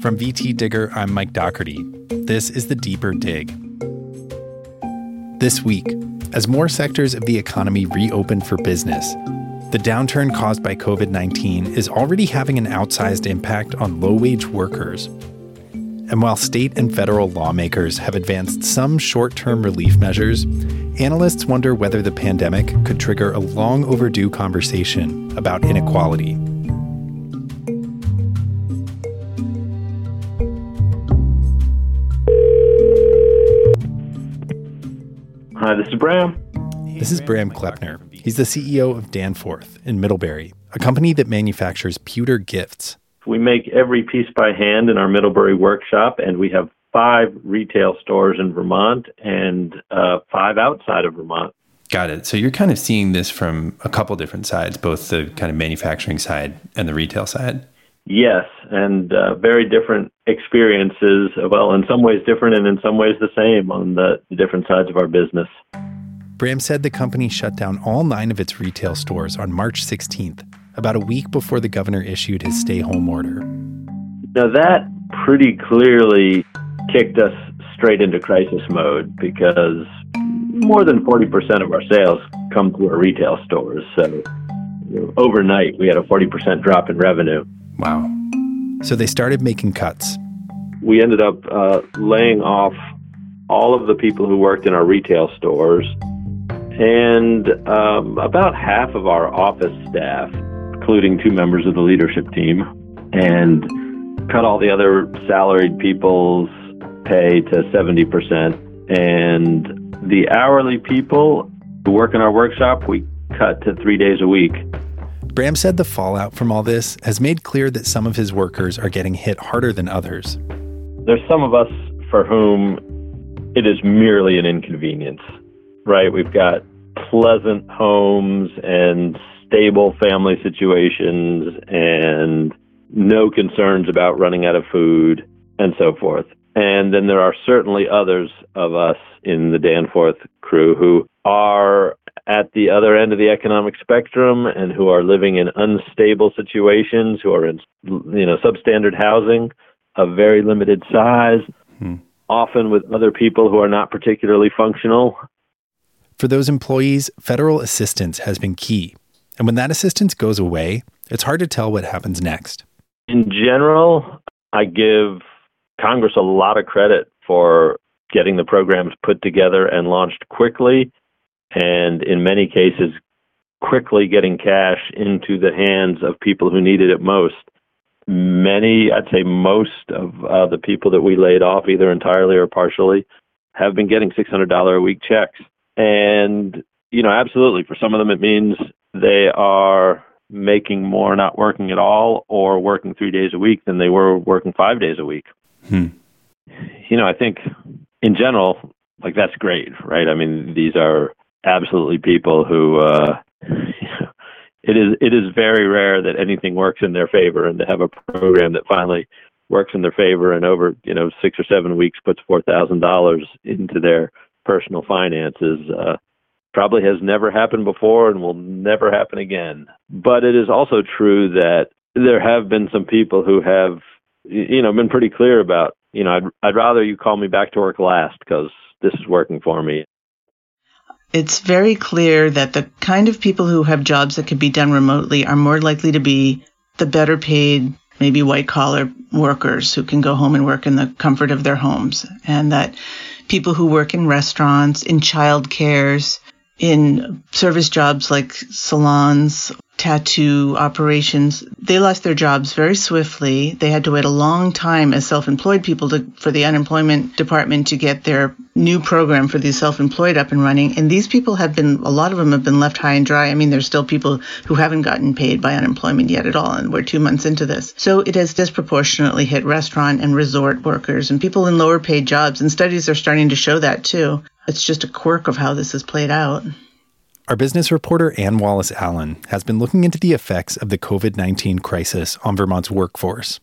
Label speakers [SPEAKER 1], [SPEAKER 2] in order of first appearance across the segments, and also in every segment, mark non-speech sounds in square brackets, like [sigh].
[SPEAKER 1] From VT Digger, I'm Mike Dougherty. This is the Deeper Dig. This week, as more sectors of the economy reopen for business, the downturn caused by COVID 19 is already having an outsized impact on low wage workers. And while state and federal lawmakers have advanced some short term relief measures, analysts wonder whether the pandemic could trigger a long overdue conversation about inequality.
[SPEAKER 2] Hi, this is Bram.
[SPEAKER 1] This is Bram Kleppner. He's the CEO of Danforth in Middlebury, a company that manufactures pewter gifts.
[SPEAKER 2] We make every piece by hand in our Middlebury workshop, and we have five retail stores in Vermont and uh, five outside of Vermont.
[SPEAKER 3] Got it. So you're kind of seeing this from a couple different sides, both the kind of manufacturing side and the retail side.
[SPEAKER 2] Yes, and uh, very different experiences. Well, in some ways different, and in some ways the same on the, the different sides of our business.
[SPEAKER 1] Bram said the company shut down all nine of its retail stores on March 16th, about a week before the governor issued his stay home order.
[SPEAKER 2] Now, that pretty clearly kicked us straight into crisis mode because more than 40% of our sales come through our retail stores. So, you know, overnight, we had a 40% drop in revenue.
[SPEAKER 3] Wow.
[SPEAKER 1] So they started making cuts.
[SPEAKER 2] We ended up uh, laying off all of the people who worked in our retail stores and um, about half of our office staff, including two members of the leadership team, and cut all the other salaried people's pay to 70%. And the hourly people who work in our workshop, we cut to three days a week.
[SPEAKER 1] Bram said the fallout from all this has made clear that some of his workers are getting hit harder than others.
[SPEAKER 2] There's some of us for whom it is merely an inconvenience, right? We've got pleasant homes and stable family situations and no concerns about running out of food and so forth. And then there are certainly others of us in the Danforth crew who are at the other end of the economic spectrum and who are living in unstable situations, who are in you know substandard housing of very limited size, hmm. often with other people who are not particularly functional.
[SPEAKER 1] For those employees, federal assistance has been key. And when that assistance goes away, it's hard to tell what happens next.
[SPEAKER 2] In general, I give Congress a lot of credit for getting the programs put together and launched quickly, and in many cases, quickly getting cash into the hands of people who needed it most. Many, I'd say most of uh, the people that we laid off, either entirely or partially, have been getting $600 a week checks. And, you know, absolutely, for some of them, it means they are making more not working at all or working three days a week than they were working five days a week. Hmm. You know, I think in general, like that's great, right? I mean, these are absolutely people who uh, [laughs] it is it is very rare that anything works in their favor, and to have a program that finally works in their favor and over you know six or seven weeks puts four thousand dollars into their personal finances uh, probably has never happened before and will never happen again. But it is also true that there have been some people who have you know been pretty clear about you know I'd I'd rather you call me back to work last because this is working for me.
[SPEAKER 4] It's very clear that the kind of people who have jobs that can be done remotely are more likely to be the better paid, maybe white collar workers who can go home and work in the comfort of their homes. And that people who work in restaurants, in child cares, in service jobs like salons tattoo operations, they lost their jobs very swiftly. They had to wait a long time as self-employed people to, for the unemployment department to get their new program for the self-employed up and running. And these people have been, a lot of them have been left high and dry. I mean, there's still people who haven't gotten paid by unemployment yet at all. And we're two months into this. So it has disproportionately hit restaurant and resort workers and people in lower paid jobs. And studies are starting to show that too. It's just a quirk of how this has played out.
[SPEAKER 1] Our business reporter Anne Wallace Allen has been looking into the effects of the COVID 19 crisis on Vermont's workforce.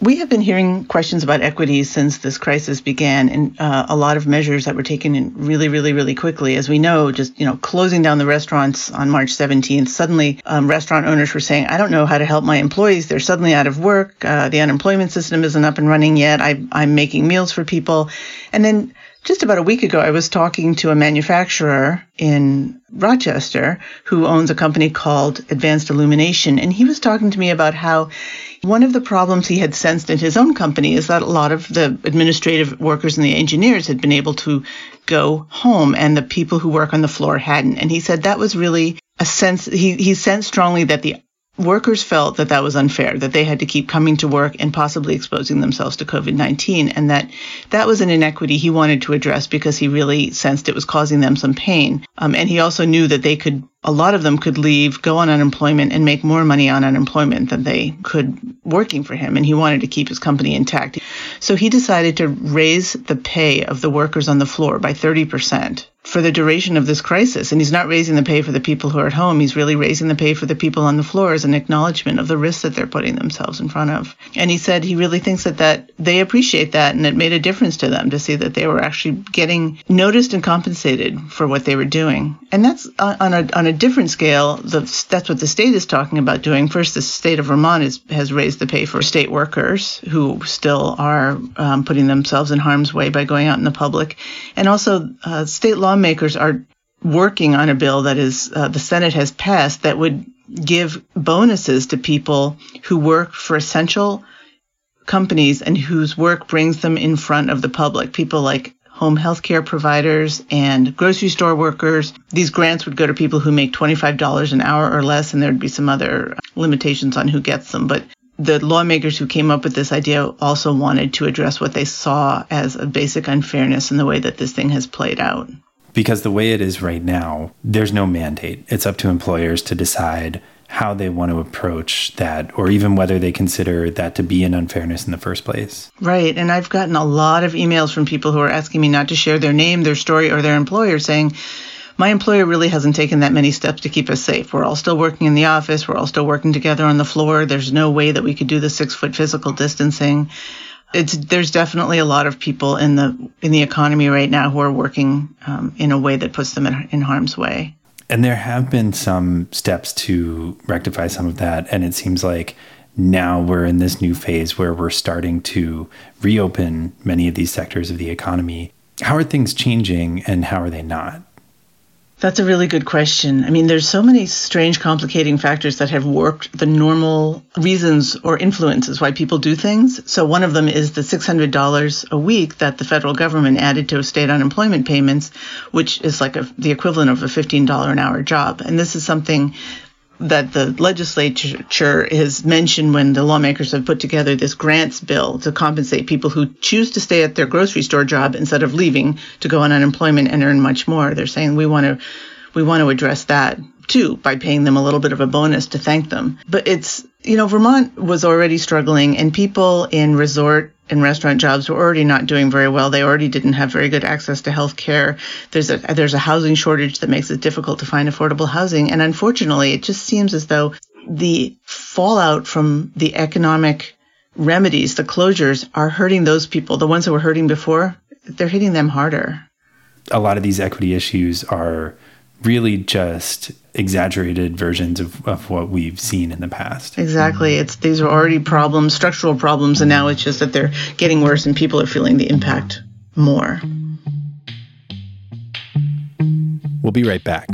[SPEAKER 4] We have been hearing questions about equity since this crisis began, and uh, a lot of measures that were taken in really, really, really quickly. As we know, just you know, closing down the restaurants on March 17th. Suddenly, um, restaurant owners were saying, "I don't know how to help my employees. They're suddenly out of work. Uh, the unemployment system isn't up and running yet. I, I'm making meals for people," and then just about a week ago, I was talking to a manufacturer in Rochester who owns a company called Advanced Illumination. And he was talking to me about how one of the problems he had sensed in his own company is that a lot of the administrative workers and the engineers had been able to go home and the people who work on the floor hadn't. And he said that was really a sense, he, he sensed strongly that the workers felt that that was unfair, that they had to keep coming to work and possibly exposing themselves to COVID 19, and that that was an inequity he wanted to address because he really sensed it was causing them some pain. Um, and he also knew that they could, a lot of them could leave, go on unemployment, and make more money on unemployment than they could working for him. And he wanted to keep his company intact. So he decided to raise the pay of the workers on the floor by 30 percent for the duration of this crisis. And he's not raising the pay for the people who are at home. He's really raising the pay for the people on the floor as an acknowledgement of the risks that they're putting themselves in front of. And he said he really thinks that, that they appreciate that and it made a difference to them to see that they were actually getting noticed and compensated for what they were doing. And that's on a, on a different scale. The, that's what the state is talking about doing. First, the state of Vermont is, has raised the pay for state workers who still are um, putting themselves in harm's way by going out in the public. And also, uh, state law lawmakers are working on a bill that is uh, the Senate has passed that would give bonuses to people who work for essential companies and whose work brings them in front of the public. People like home health care providers and grocery store workers. These grants would go to people who make $25 an hour or less, and there'd be some other limitations on who gets them. But the lawmakers who came up with this idea also wanted to address what they saw as a basic unfairness in the way that this thing has played out
[SPEAKER 3] because the way it is right now, there's no mandate. It's up to employers to decide how they want to approach that or even whether they consider that to be an unfairness in the first place.
[SPEAKER 4] Right. And I've gotten a lot of emails from people who are asking me not to share their name, their story, or their employer saying, my employer really hasn't taken that many steps to keep us safe. We're all still working in the office. We're all still working together on the floor. There's no way that we could do the six foot physical distancing it's there's definitely a lot of people in the in the economy right now who are working um, in a way that puts them in, in harm's way.
[SPEAKER 3] And there have been some steps to rectify some of that, and it seems like now we're in this new phase where we're starting to reopen many of these sectors of the economy. How are things changing, and how are they not?
[SPEAKER 4] That's a really good question. I mean, there's so many strange, complicating factors that have warped the normal reasons or influences why people do things. So one of them is the $600 a week that the federal government added to state unemployment payments, which is like a, the equivalent of a $15 an hour job. And this is something that the legislature has mentioned when the lawmakers have put together this grants bill to compensate people who choose to stay at their grocery store job instead of leaving to go on unemployment and earn much more. They're saying we want to we want to address that too by paying them a little bit of a bonus to thank them. But it's you know Vermont was already struggling and people in resort and restaurant jobs were already not doing very well. They already didn't have very good access to health care. There's a there's a housing shortage that makes it difficult to find affordable housing. And unfortunately, it just seems as though the fallout from the economic remedies, the closures, are hurting those people. The ones that were hurting before, they're hitting them harder.
[SPEAKER 3] A lot of these equity issues are really just exaggerated versions of, of what we've seen in the past.
[SPEAKER 4] Exactly. Mm-hmm. It's these are already problems, structural problems, and now it's just that they're getting worse and people are feeling the impact more.
[SPEAKER 1] We'll be right back.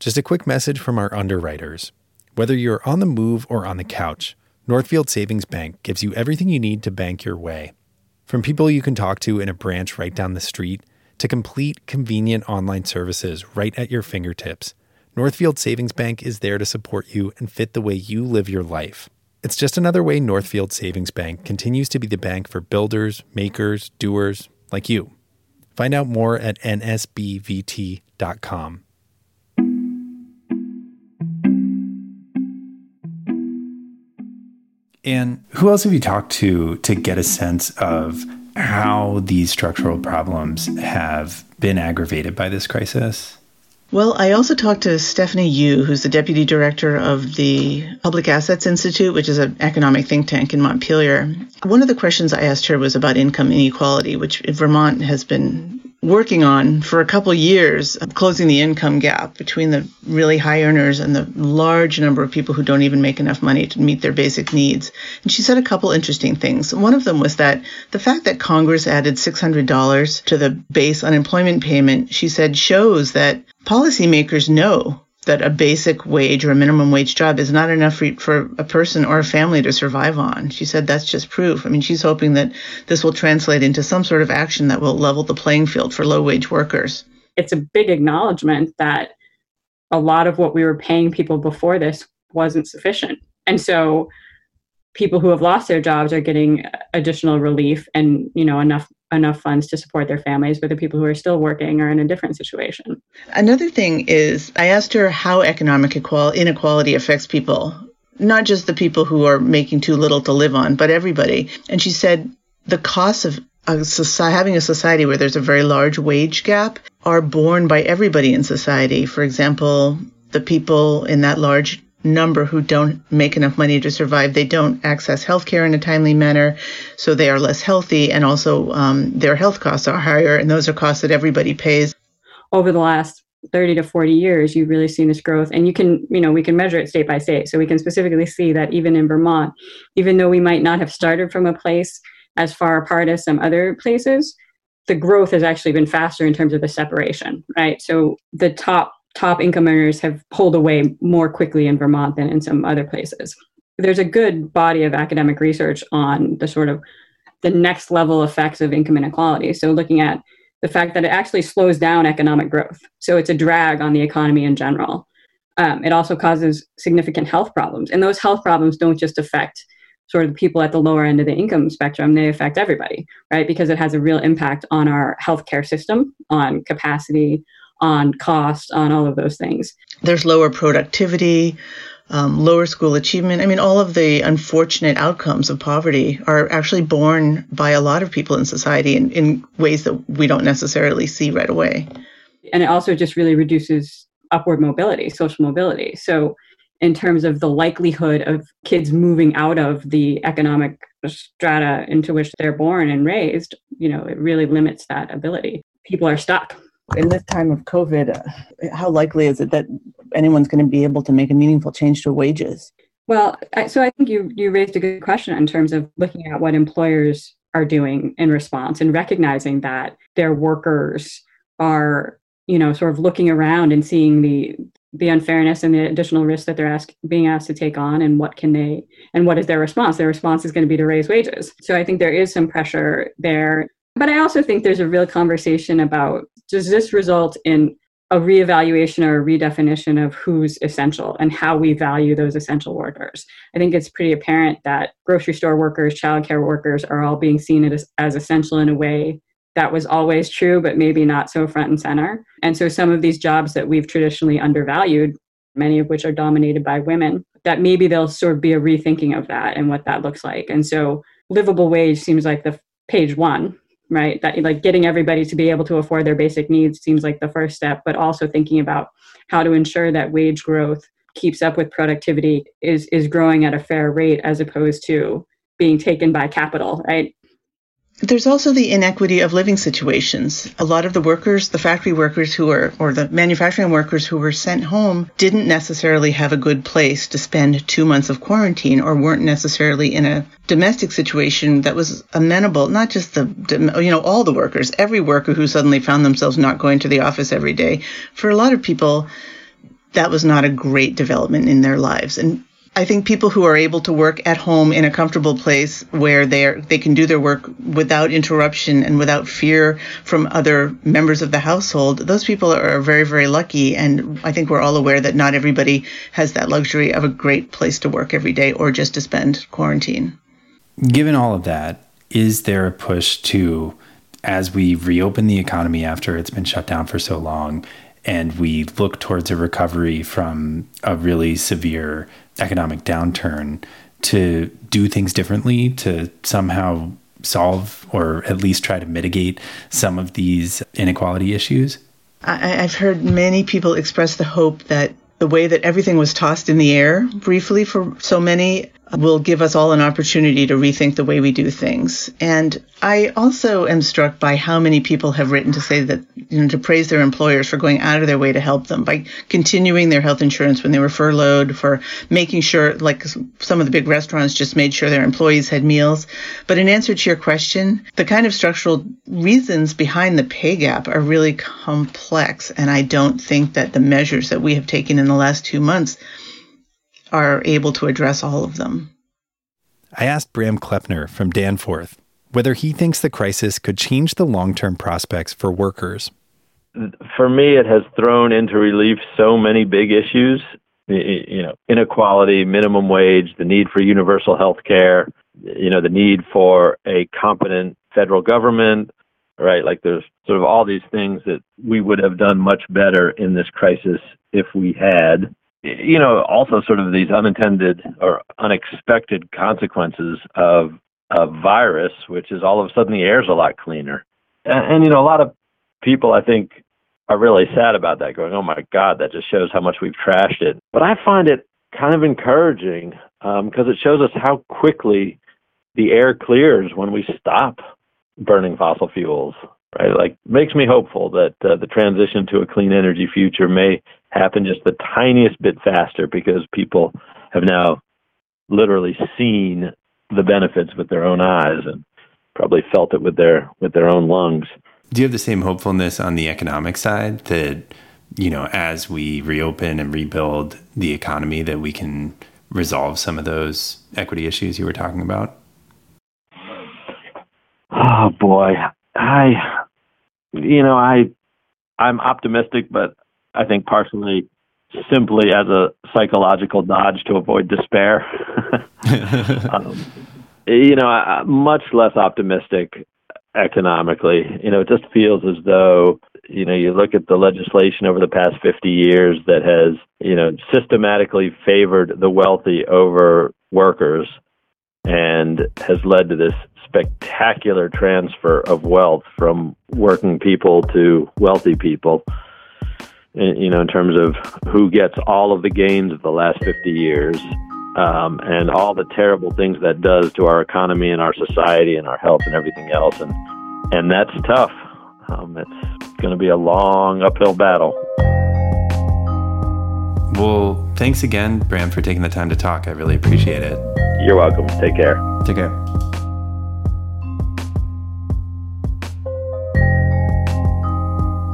[SPEAKER 1] Just a quick message from our underwriters. Whether you're on the move or on the couch, Northfield Savings Bank gives you everything you need to bank your way. From people you can talk to in a branch right down the street to complete, convenient online services right at your fingertips, Northfield Savings Bank is there to support you and fit the way you live your life. It's just another way Northfield Savings Bank continues to be the bank for builders, makers, doers like you. Find out more at nsbvt.com. And who else have you talked to to get a sense of how these structural problems have been aggravated by this crisis?
[SPEAKER 4] Well, I also talked to Stephanie Yu, who's the deputy director of the Public Assets Institute, which is an economic think tank in Montpelier. One of the questions I asked her was about income inequality, which Vermont has been working on for a couple years, closing the income gap between the really high earners and the large number of people who don't even make enough money to meet their basic needs. And she said a couple interesting things. One of them was that the fact that Congress added $600 to the base unemployment payment, she said, shows that policymakers know that a basic wage or a minimum wage job is not enough for, for a person or a family to survive on. She said that's just proof. I mean, she's hoping that this will translate into some sort of action that will level the playing field for low wage workers.
[SPEAKER 5] It's a big acknowledgement that a lot of what we were paying people before this wasn't sufficient. And so people who have lost their jobs are getting additional relief and, you know, enough enough funds to support their families, but the people who are still working are in a different situation.
[SPEAKER 4] Another thing is, I asked her how economic inequality affects people, not just the people who are making too little to live on, but everybody. And she said the costs of a having a society where there's a very large wage gap are borne by everybody in society. For example, the people in that large number who don't make enough money to survive. They don't access healthcare in a timely manner, so they are less healthy, and also um, their health costs are higher, and those are costs that everybody pays.
[SPEAKER 5] Over the last 30 to 40 years, you've really seen this growth, and you can, you know, we can measure it state by state. So we can specifically see that even in Vermont, even though we might not have started from a place as far apart as some other places, the growth has actually been faster in terms of the separation, right? So the top top income earners have pulled away more quickly in Vermont than in some other places. There's a good body of academic research on the sort of the next level effects of income inequality. So looking at the fact that it actually slows down economic growth. So it's a drag on the economy in general. Um, it also causes significant health problems. And those health problems don't just affect sort of the people at the lower end of the income spectrum, they affect everybody, right? Because it has a real impact on our healthcare system, on capacity, on cost, on all of those things.
[SPEAKER 4] There's lower productivity, um, lower school achievement. I mean, all of the unfortunate outcomes of poverty are actually borne by a lot of people in society in, in ways that we don't necessarily see right away.
[SPEAKER 5] And it also just really reduces upward mobility, social mobility. So, in terms of the likelihood of kids moving out of the economic strata into which they're born and raised, you know, it really limits that ability. People are stuck
[SPEAKER 4] in this time of COVID, uh, how likely is it that anyone's going to be able to make a meaningful change to wages?
[SPEAKER 5] Well, so I think you you raised a good question in terms of looking at what employers are doing in response and recognizing that their workers are, you know, sort of looking around and seeing the the unfairness and the additional risk that they're ask, being asked to take on and what can they and what is their response? Their response is going to be to raise wages. So i think there is some pressure there but I also think there's a real conversation about does this result in a reevaluation or a redefinition of who's essential and how we value those essential workers. I think it's pretty apparent that grocery store workers, childcare workers are all being seen as, as essential in a way that was always true, but maybe not so front and center. And so some of these jobs that we've traditionally undervalued, many of which are dominated by women, that maybe there'll sort of be a rethinking of that and what that looks like. And so livable wage seems like the page one right? That like getting everybody to be able to afford their basic needs seems like the first step but also thinking about how to ensure that wage growth keeps up with productivity is is growing at a fair rate as opposed to being taken by capital right
[SPEAKER 4] there's also the inequity of living situations. A lot of the workers, the factory workers who were, or the manufacturing workers who were sent home, didn't necessarily have a good place to spend two months of quarantine or weren't necessarily in a domestic situation that was amenable, not just the, you know, all the workers, every worker who suddenly found themselves not going to the office every day. For a lot of people, that was not a great development in their lives. And I think people who are able to work at home in a comfortable place where they they can do their work without interruption and without fear from other members of the household, those people are very very lucky. And I think we're all aware that not everybody has that luxury of a great place to work every day or just to spend quarantine.
[SPEAKER 3] Given all of that, is there a push to as we reopen the economy after it's been shut down for so long and we look towards a recovery from a really severe economic downturn to do things differently to somehow solve or at least try to mitigate some of these inequality issues?
[SPEAKER 4] I, I've heard many people express the hope that the way that everything was tossed in the air briefly for so many will give us all an opportunity to rethink the way we do things. And I also am struck by how many people have written to say that, you know, to praise their employers for going out of their way to help them by continuing their health insurance when they were furloughed, for making sure, like some of the big restaurants just made sure their employees had meals. But in answer to your question, the kind of structural reasons behind the pay gap are really complex. And I don't think that the measures that we have taken in the last two months are able to address all of them.
[SPEAKER 1] I asked Bram Kleppner from Danforth whether he thinks the crisis could change the long term prospects for workers.
[SPEAKER 2] For me, it has thrown into relief so many big issues you know inequality minimum wage the need for universal health care you know the need for a competent federal government right like there's sort of all these things that we would have done much better in this crisis if we had you know, also sort of these unintended or unexpected consequences of a virus, which is all of a sudden the air's a lot cleaner. And, and you know, a lot of people, I think, are really sad about that, going, oh my God, that just shows how much we've trashed it. But I find it kind of encouraging because um, it shows us how quickly the air clears when we stop burning fossil fuels right? Like makes me hopeful that uh, the transition to a clean energy future may happen just the tiniest bit faster because people have now literally seen the benefits with their own eyes and probably felt it with their with their own lungs.
[SPEAKER 3] Do you have the same hopefulness on the economic side that you know as we reopen and rebuild the economy that we can resolve some of those equity issues you were talking about?
[SPEAKER 2] Oh boy, I you know, I I'm optimistic, but I think partially simply as a psychological dodge to avoid despair. [laughs] um, you know, I, much less optimistic economically. You know, it just feels as though you know you look at the legislation over the past 50 years that has you know systematically favored the wealthy over workers and has led to this spectacular transfer of wealth from working people to wealthy people. You know, in terms of who gets all of the gains of the last 50 years, um, and all the terrible things that does to our economy and our society and our health and everything else, and and that's tough. Um, it's going to be a long uphill battle.
[SPEAKER 3] Well, thanks again, Bram, for taking the time to talk. I really appreciate it.
[SPEAKER 2] You're welcome. Take care.
[SPEAKER 3] Take care.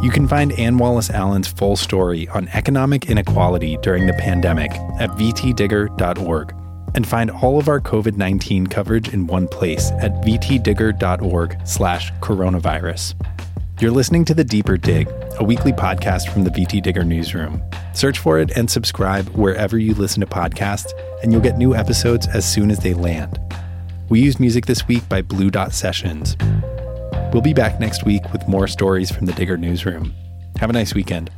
[SPEAKER 1] You can find Anne Wallace Allen's full story on economic inequality during the pandemic at vtdigger.org and find all of our COVID-19 coverage in one place at vtdigger.org/coronavirus. You're listening to The Deeper Dig, a weekly podcast from the VT Digger newsroom. Search for it and subscribe wherever you listen to podcasts, and you'll get new episodes as soon as they land. We use music this week by Blue Dot Sessions. We'll be back next week with more stories from the Digger newsroom. Have a nice weekend.